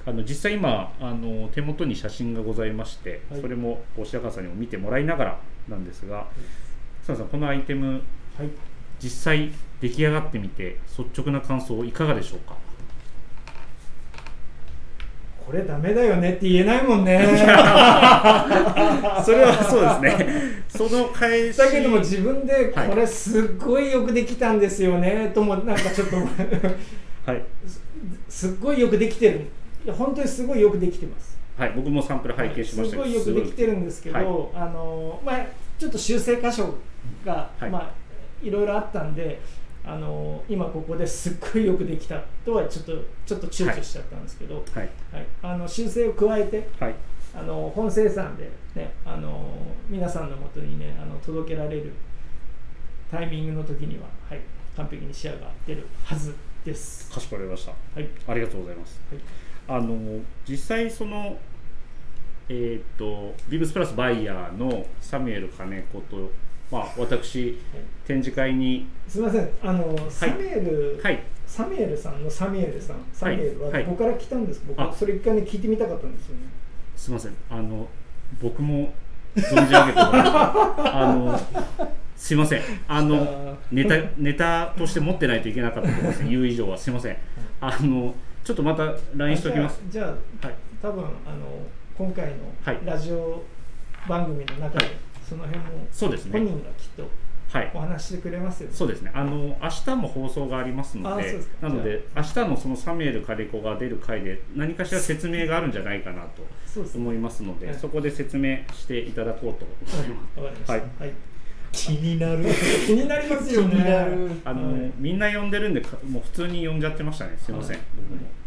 あの実際今あの手元に写真がございまして、はい。それも白川さんにも見てもらいながらなんですが、佐藤さんこのアイテムはい。実際出来上がってみて率直な感想いかがでしょうか？これダメだよねって言えないもんね。それはそうですね。その返しだけども自分ではい。これすっごいよくできたんですよねともなんかちょっとはい、すっごいよくできてる。いや本当にすごいよくできてます。はい、僕もサンプル拝見しましたすごいよくできてるんですけど、はい。あのまあ、ちょっと修正箇所が、はい。まあ、いろいろあったんであの今ここですっごいよくできたとはちょっとちょっと躊躇しちゃったんですけど、はい。はい。あの修正を加えてはい。あの本生産で、ね、あの皆さんのもとにねあの届けられるタイミングの時には、はい、完璧に仕上がってるはずです。かしこまりました。はい。ありがとうございます。はいあの実際そのえっ、とビブスプラスバイヤーのサミュエル金子とまあ私展示会にすみません。あの、サミュエル、はい。サミュエルさんのサミュエルさん、サミュエルははい。どこから来たんです。か、あ。僕、それ一回ね、聞いてみたかったんですよね。すみません。あの僕も存じ上げてもらえたあのすいません。あのネタネタとして持ってないといけなかったと思います。言う以上はすいません。あのちょっとまた LINE しておきます。じゃあ、じゃあはい。多分あの今回はい。のラジオ番組の中で、はい。その辺もそうですね。本人がきっとはい。お話ししてくれますよね。そうですね。あの明日も放送がありますのででなので明日のそのサミュエル金子が出る回で何かしら説明があるんじゃないかなと。思いますので、はい。そこで説明していただこうと思います。わかりました。はい。はい。気になる。気になりますよね。気になる。あの、はい。みんな呼んでるんでかもう普通に呼んじゃってましたね。すいません、はい。僕も。はい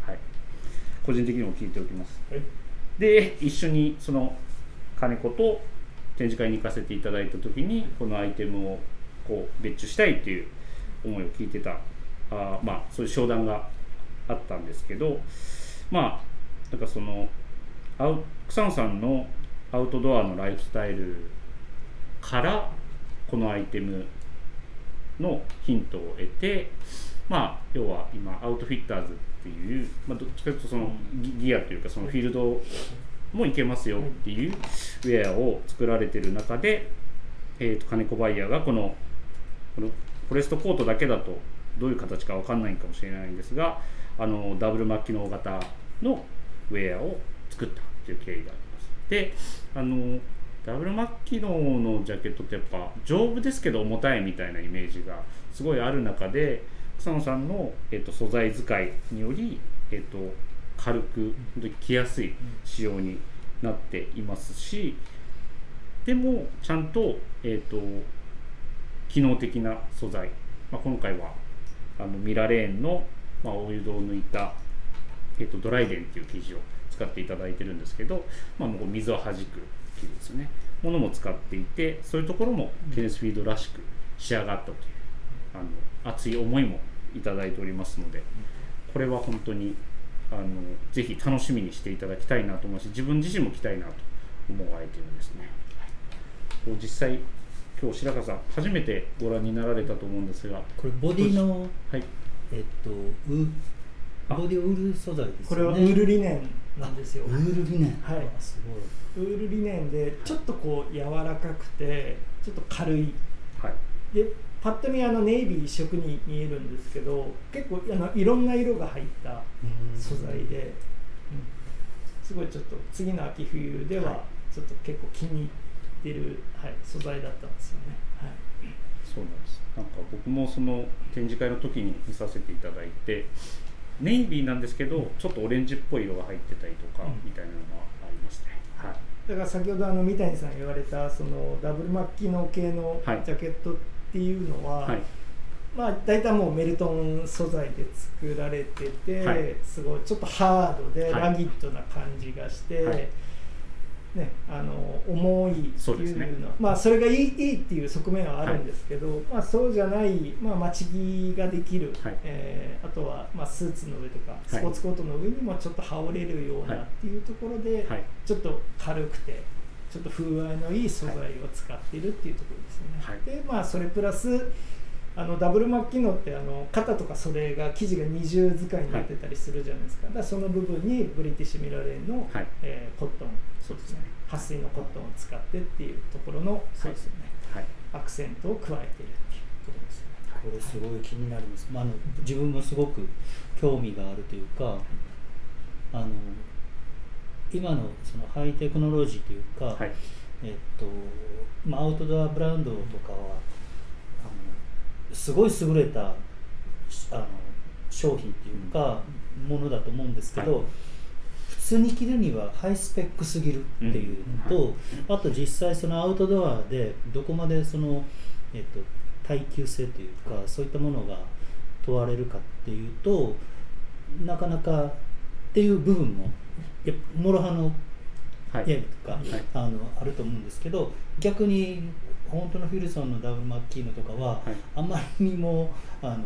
個人的にも聞いておきます。はい。で一緒にその金子と展示会に行かせていただいた時にこのアイテムをこう別注したいっていう思いを聞いてた。あーまあそういう商談があったんですけどまあなんかその草野さんのアウトドアのライフスタイルからこのアイテムのヒントを得てまあ要は今アウトフィッターズっていう、まあ、どっちかというとそのギギアというかそのフィールドもいけますよっていうウェアを作られてる中で、えー、と金子バイヤーがこのこのフォレストコートだけだとどういう形か分かんないかもしれないんですがあのダブル巻機能型のウェアを作ったという経緯があります。であのダブルマッキノのジャケットってやっぱ丈夫ですけど重たいみたいなイメージがすごいある中で草野さんの、えっと素材使いにより、えっと軽く着やすい仕様になっていますしでもちゃんと,、えーと、機能的な素材、まあ、今回はあのミラレーンの、まあ、お湯戸を抜いた、えーと、ドライデンっていう生地を使っていただいてるんですけど、まあ、もう水を弾く生地ですね。ものも使っていてそういうところもケネスフィードらしく仕上がったというあの熱い思いもいただいておりますのでこれは本当にあのぜひ楽しみにしていただきたいなと思うし自分自身も着たいなと思われてるんですね。はい、実際今日白川さん初めてご覧になられたと思うんですがこれボディの、はい、えっとウボディウール素材ですね。これはウールリネンなんですよ。ウールリネン。はい。すごい。ウールリネンでちょっとこう柔らかくてちょっと軽い、はい、でパッと見あのネイビー一色に見えるんですけど結構あのいろんな色が入った素材で、うん、すごいちょっと次の秋冬ではちょっと結構気に入ってる、はい、素材だったんですよね。はい、そうなんです。なんか僕もその展示会の時に見させていただいてネイビーなんですけどちょっとオレンジっぽい色が入ってたりとか、みたいなのがありますね。はい。だから先ほどあの三谷さん言われたそのダブルマッキの系のジャケットっていうのは、はい、まあ大体もうメルトン素材で作られてて、はい、すごいちょっとハードでラギットな感じがして、はい、ね、あの重いっていうのは、ね、まあそれがいいいいっていう側面はあるんですけど、まあそうじゃない、まあ、待ち着ができる、はい、えー、あとは、まあ、スーツの上とかスポーツコートの上にもちょっと羽織れるようなっていうところで、ちょっと軽くて。ちょっと風合いのいい素材を使っているっていうところですね。はい、でまあそれプラスあのダブルマッキノってあの肩とか袖が生地が二重使いになってたりするじゃないですか,、だその部分にブリティッシュミラレーの、はい、えー、コットン。そうですね。撥水のコットンを使ってっていうところの、そうですよね、はい、アクセントを加えているっていうところですよね。これすごい気になります、まあ、あの自分もすごく興味があるというかあの今のそのハイテクノロジーというか、はい、えっとまあ、アウトドアブランドとかはあのすごい優れたあの商品っていうか、ものだと思うんですけど、はい、普通に着るにはハイスペックすぎるっていうのと、うんはい、あと実際そのアウトドアでどこまでその、えっと、耐久性というかそういったものが問われるかっていうとなかなかっていう部分もや諸刃の刃とか、はい、あのあると思うんですけど逆に本当のフィルソンのダブルマッキーノとかは、はい、あまりにもあの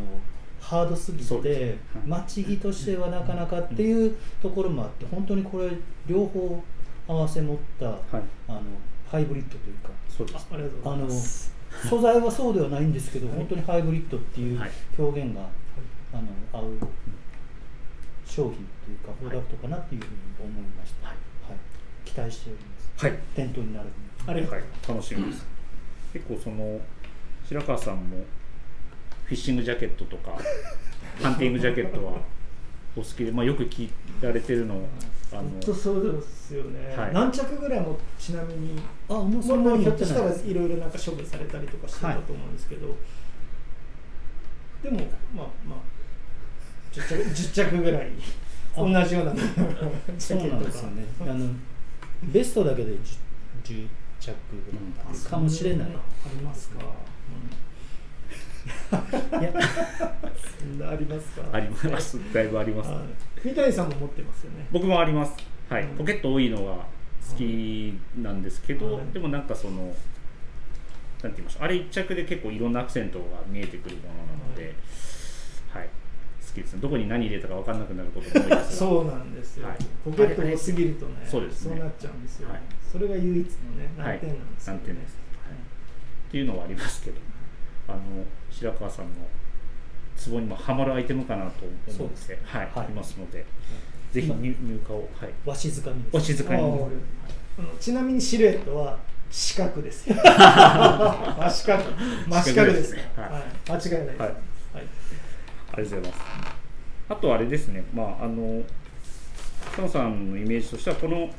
ハードすぎて、はい、待ち着としてはなかなかっていうところもあって本当にこれ両方合わせ持った、はい、あのハイブリッドというかそうです。ありがとうございます。素材はそうではないんですけど、本当にハイブリッドっていう表現が、あの合う商品というかプロダクトかなっていうふうに思いました、はい、はい、期待しております。はい。店頭になるあれ、はい、楽しみです。結構その白川さんもフィッシングジャケットとか ハンティングジャケットはお好きで、まあ、よく聞られてるのあの本当そうですよね、はい、何着ぐらいもちなみにあもうそんなにひょっとしたらいろいろなんか処分されたりとかしてたと思うんですけど、はい、でもまあまあ10着 ,10 着ぐらい。同じような。そうなんですよね。あのベストだけで 10, 10着かもしれな。い、ありますか、いやそんなありますか？あります。だいぶあります。三谷さんも持ってますよね。僕もあります。はい、ポケット多いのが好きなんですけど、でもなんかそのなんて言いましょう。あれ一着で結構いろんなアクセントが見えてくるものなので、はいきですね。どこに何入れたか分かんなくなることも多いですそうなんですよ、はい、ポケット多すぎるとねそうです、ね、そうなっちゃうんですよ、はい、それが唯一のね難点なんですよ、ね、難点です、はい、っていうのはありますけどあの白川さんのツボにもはまるアイテムかなと思ってはい、はい、いますので、ぜひ入入荷を、はい、わしづかみわしづかみちなみにシルエットは四角です 真四角。真四角です、はい、間違いないです、はいありがとうございます。あとあれですね。まああの佐野さんのイメージとしてはこの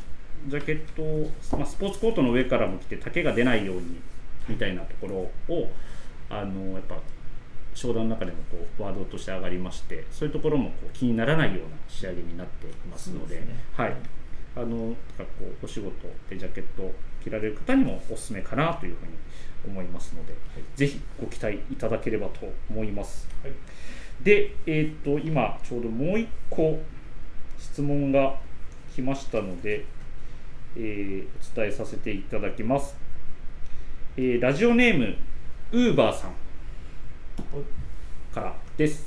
ジャケットを、まあ、スポーツコートの上からも着て丈が出ないようにみたいなところをあのやっぱ商談の中でもこうワードとして上がりましてそういうところもこう気にならないような仕上げになっていますのでね。はい。あのかこうお仕事でジャケットを着られる方にもおすすめかなというふうに思いますので、ぜひご期待いただければと思います。はいで、えー、と今ちょうどもう一個質問が来ましたので、えーお伝えさせていただきます、えーラジオネームウーバーさんからです、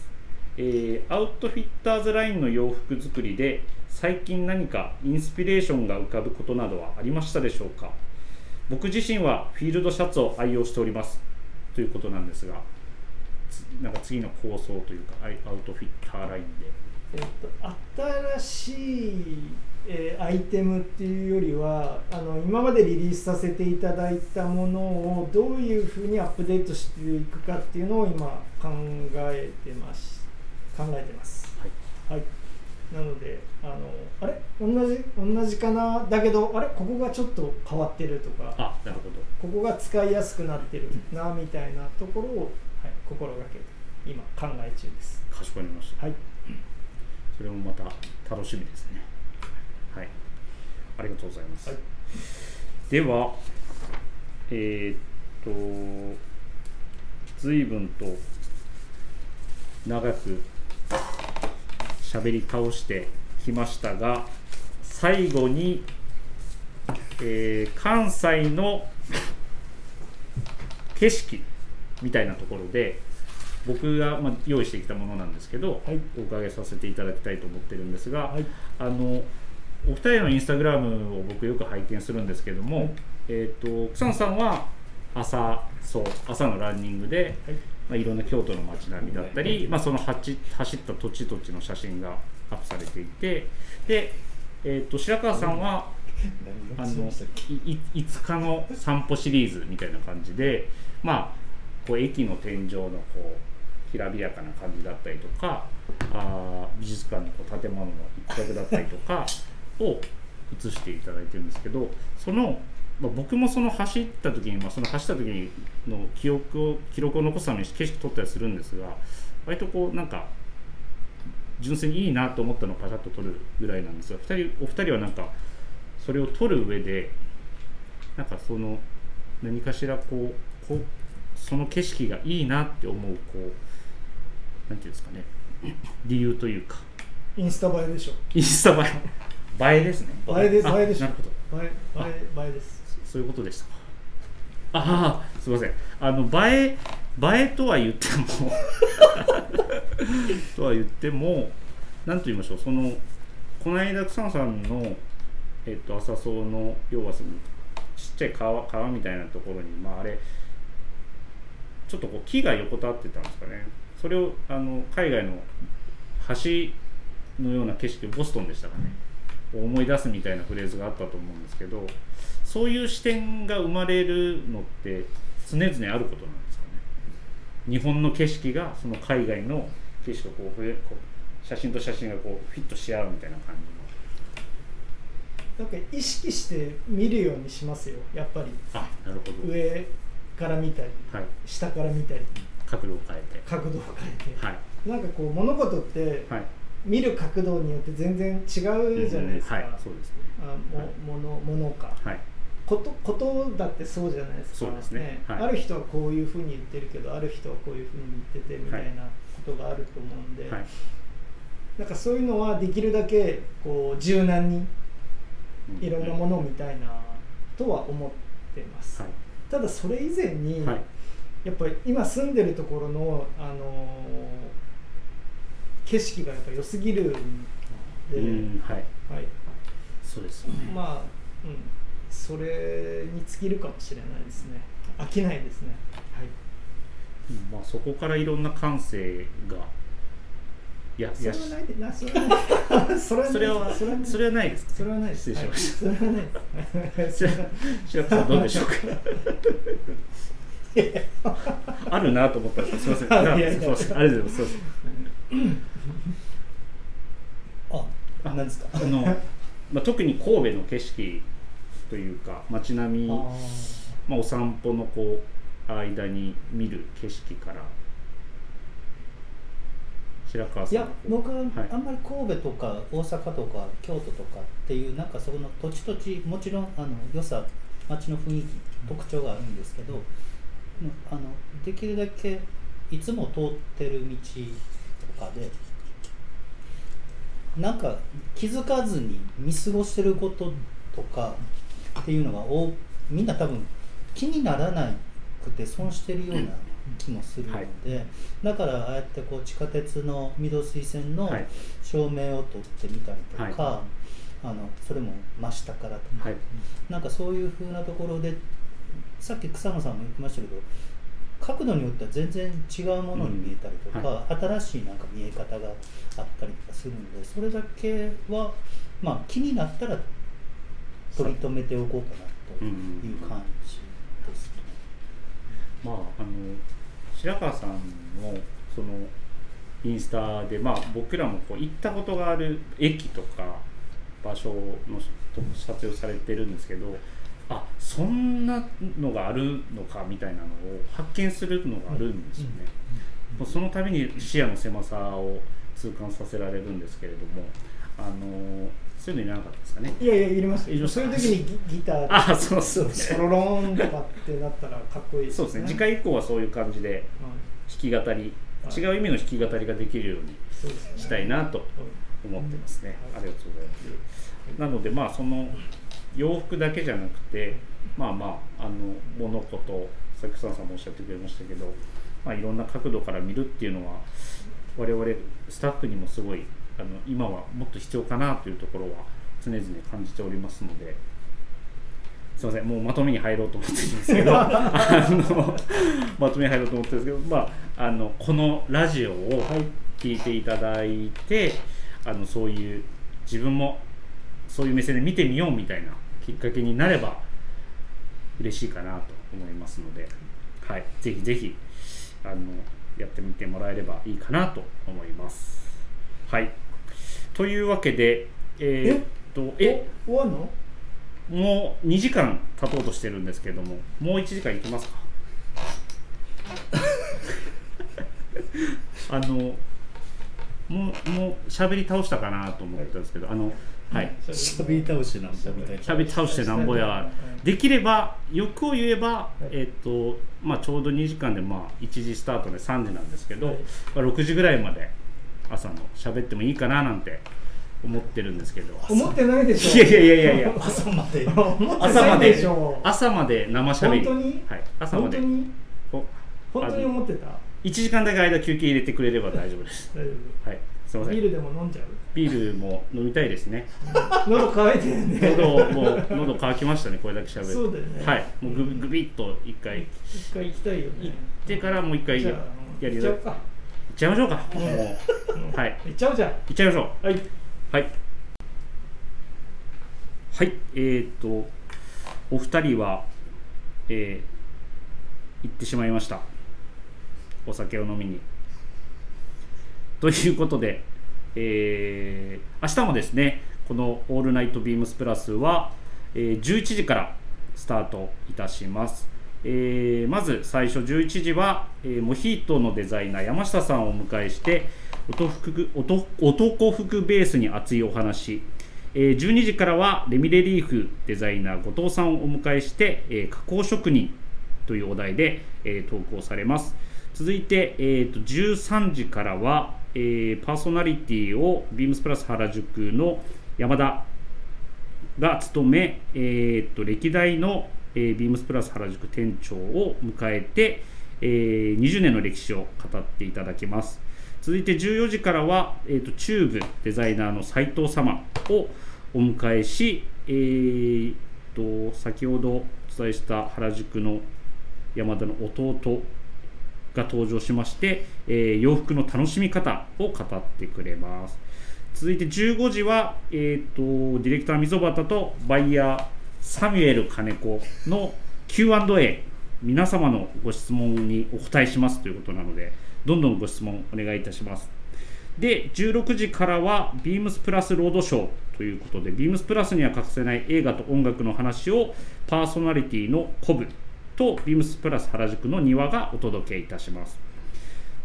えーアウトフィッターズラインの洋服作りで最近何かインスピレーションが浮かぶことなどはありましたでしょうか？僕自身はフィールドシャツを愛用しております。ということなんですがなんか次の構想というかアウトフィッターラインで。えっと、新しい、えーアイテムっていうよりはあの今までリリースさせていただいたものをどういうふうにアップデートしていくかっていうのを今考えてます。考えてます。はい。はい。なのであのあれ？同じ同じかな？だけどあれ？ここがちょっと変わってるとか。あなるほど。ここが使いやすくなってるなみたいなところを、はい、心がけて今考え中です。かしこまりました。はい。それもまた楽しみですね。はい。ありがとうございます、はい。ではえーっと随分と長く喋り倒してきましたが最後に、えー関西の景色みたいなところで僕が、まあ、用意してきたものなんですけど、はい。お伺いさせていただきたいと思ってるんですが、はい。あのお二人のインスタグラムを僕よく拝見するんですけども、はい。えっ、と草野さんは朝そう朝のランニングで、はい。まあ、いろんな京都の街並みだったり、まあ、その走走った土地土地の写真がアップされていてで、えー、と白川さんは、あのいい5日の散歩シリーズみたいな感じでまあこう駅の天井のこうきらびやかな感じだったりとかあ美術館のこう建物の一角だったりとか を映していただいてるんですけどその、まあ、僕もその走った時に、まあ、その走った時にの記憶を記録を残すために景色撮ったりするんですが割とこうなんか純粋にいいなと思ったのをパシャッと撮るぐらいなんですが二人お二人はなんかそれを撮る上でなんかその何かしらこうこうその景色がいいなって思うこうなんていうんですかね。理由というか。インスタ映えでしょ。インスタ映え。映えですね。映えです。あ映えでしょなるほど。映え映え映えです。そういうことでした。かああすいません。あの映え映えとは言っても とは言っても何と言いましょう。そのこの間草野さんの、えっと、浅草の要はそのちっちゃい川川みたいなところにまああれちょっとこう木が横たわってたんですかね。それをあの海外の橋のような景色ボストンでしたかね。思い出すみたいなフレーズがあったと思うんですけどそういう視点が生まれるのって常々あることなんですかね。日本の景色がその海外の景色とこうこう写真と写真がこうフィットし合うみたいな感なんか意識して見るようにしますよやっぱり。じのあなるほど。上から見たりはい。下から見たり角度を変えて。角度を変えて、はい。なんかこう物事ってはい。見る角度によって全然違うじゃないですか、はい。そうですね。あもものものか。はい。ことことだってそうじゃないですか。そうですね。はい。ある人はこういうふうに言ってるけどある人はこういうふうに言っててみたいなことがあると思うんで、はい。なんかそういうのはできるだけこう柔軟にいろんなものを見たいなとは思ってます、はいただそれ以前に、はい。やっぱり今住んでるところの、あのー景色がやっぱ良すぎるんで、うんはい。はい、そうですよね。まあ、うん、それに尽きるかもしれないですね。飽きないですね。はい。うんまあそこからいろんな感性がいやいや。それはないでな それはそれはそれはそれはないです。かそれはない失礼しましはい。それはない白川さんどうでしょうか？あるなと思ったんですすみません。いやいや。すみません。ありがとうございます。ああ何ですか？あの、まあ、特に神戸の景色というか街並み、あまあ、お散歩のこう間に見る景色から白川さん。いや僕ははい。あんまり神戸とか大阪とか京都とかっていうなんかそこの土地土地もちろんあの良さ街の雰囲気特徴があるんですけど、あのできるだけいつも通ってる道とかでなんか気づかずに見過ごしてることとかっていうのがおみんな多分気にならなくて損してるような気もするので、だからああやってこう地下鉄の御堂水線のはい。照明を撮ってみたりとか、はあのそれも真下からとか、はい。なんかそういう風なところでさっき草野さんも言ってましたけど角度によっては全然違うものに見えたりとか、うん。は新しいなんか見え方があったりとかするのでそれだけは、まあ、気になったら取り留めておこうかなという感じですね。まああの白川さんのそのインスタでまあ僕らもこう行ったことがある駅とか場所のと撮影をされてるんですけどあそんなのがあるのかみたいなのを発見するのがあるんですよね。もうその度に視野の狭さを痛感させられるんですけれどもあのそういうのいらなかったですかね。いやいやいりましたいりましたそういう時にギギターであそうそうね。ソロローンとかってなったらかっこいいですそうですね。次回以降はそういう感じで弾き語り、はい。違う意味の弾き語りができるようにしたいなと思ってますね、うん。ありがとうございます、なのでまあその洋服だけじゃなくてまあまああの物事さっきさんさんもおっしゃってくれましたけど、まあ、いろんな角度から見るっていうのは我々スタッフにもすごいあの今はもっと必要かなというところは常々感じておりますので。すいませんもうまとめに入ろうと思ってるんですけど。あのまとめに入ろうと思ってるんですけど、まあ、あのこのラジオを聞いていただいてあのそういう自分もそういう目線で見てみようみたいなきっかけになれば嬉しいかなと思いますので、はい、ぜひぜひあのやってみてもらえればいいかなと思います。はい、というわけで、えーっとえ？お終わんの？もう2時間経とうとしてるんですけどももう1時間いきますか？あのもうもう喋り倒したかなと思ったんですけど、あのはい。しゃべり倒してなんぼみたいな。喋り倒してなんぼや。できれば欲を言えば、えっとまあ、ちょうど2時間で、まあ、1時スタートで3時なんですけど、はい。まあ、6時ぐらいまで朝の喋ってもいいかななんて思ってるんですけど。思ってないでしょ。いやいやいやいや。朝まで。朝まで。でしょ。朝まで生しゃべり。本当に？はい、朝まで。本当に？こ本当に思ってた？1時間だけ間休憩入れてくれれば大丈夫です。大丈はい。すいません。夫ビールでも飲んじゃう？ビールも飲みたいですね。喉乾いてるね。喉もう喉乾きましたねこれだけ喋るそうだよね。はい。もうぐぐびっと一回。一回行きたいよ行っねてからもう一回やじゃあやり行っちゃいましょうか。はい。行っちゃおうじゃ行っちゃいましょう。あはい。はい。はい。えー、っとお二人はえー、行ってしまいました。お酒を飲みに。ということで、えー、明日もですねこの「オールナイトビームスプラスは」えー11時からスタートいたします、えーまず最初11時は、えーモヒートのデザイナー山下さんをお迎えして男服男服ベースに熱いお話。えー12時からはレミレリーフデザイナー後藤さんをお迎えして、えー加工職人というお題で、えー投稿されます。続いて、えーと13時からは、えーパーソナリティをビームスプラス原宿の山田が務め、えーと歴代の、えービームスプラス原宿店長を迎えて、えー20年の歴史を語っていただきます。続いて14時からは、えーとチューブデザイナーの斉藤様をお迎えし、えーと先ほどお伝えした原宿の山田の弟が登場しまして、えー洋服の楽しみ方を語ってくれます。続いて15時は、えー、とディレクター溝端とバイヤーサミュエル金子の Q&A 皆様のご質問にお答えしますということなのでどんどんご質問お願いいたします。で16時からはビームスプラスロードショーということでビームスプラスには欠かせない映画と音楽の話をパーソナリティのコブとビームスプラス原宿の庭がお届けいたします。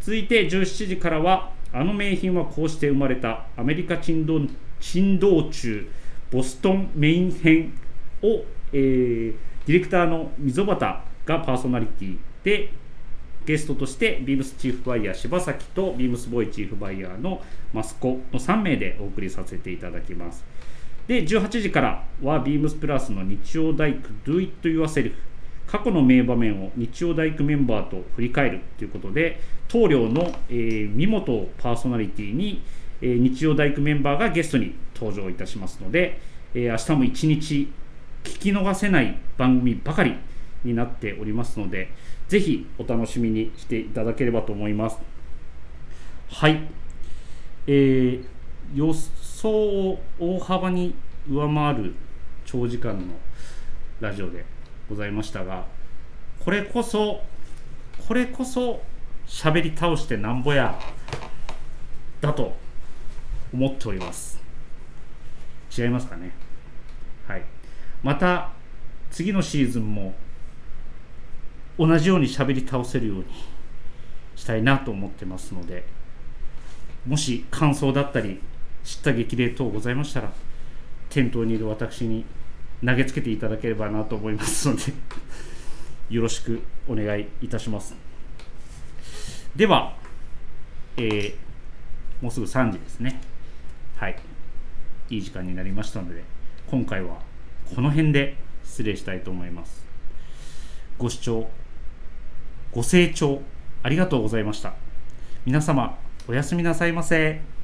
続いて17時からは、あの名品はこうして生まれたアメリカ珍道珍道中ボストンメイン編を、えーディレクターの溝端がパーソナリティでゲストとしてビームスチーフバイヤー柴崎とビームスボーイチーフバイヤーのマスコの3名でお送りさせていただきます。で18時からはビームスプラスの日曜大工 Do It Yourself 過去の名場面を日曜大工メンバーと振り返るということで棟梁の、えー、三本パーソナリティに、えー日曜大工メンバーがゲストに登場いたしますので、えー明日も一日聞き逃せない番組ばかりになっておりますのでぜひお楽しみにしていただければと思います。はい。えー予想を大幅に上回る長時間のラジオでございましたがこれこそこれこそ喋り倒してなんぼやだと思っております。違いますかね？また次のシーズンも同じように喋り倒せるようにしたいなと思ってますのでもし感想だったり知った激励等ございましたら店頭にいる私に投げつけていただければなと思いますので よろしくお願いいたします。では、えーもうすぐ3時ですね。はい。いい時間になりましたので今回はこの辺で失礼したいと思いますご視聴ご清聴ありがとうございました皆様おやすみなさいませ。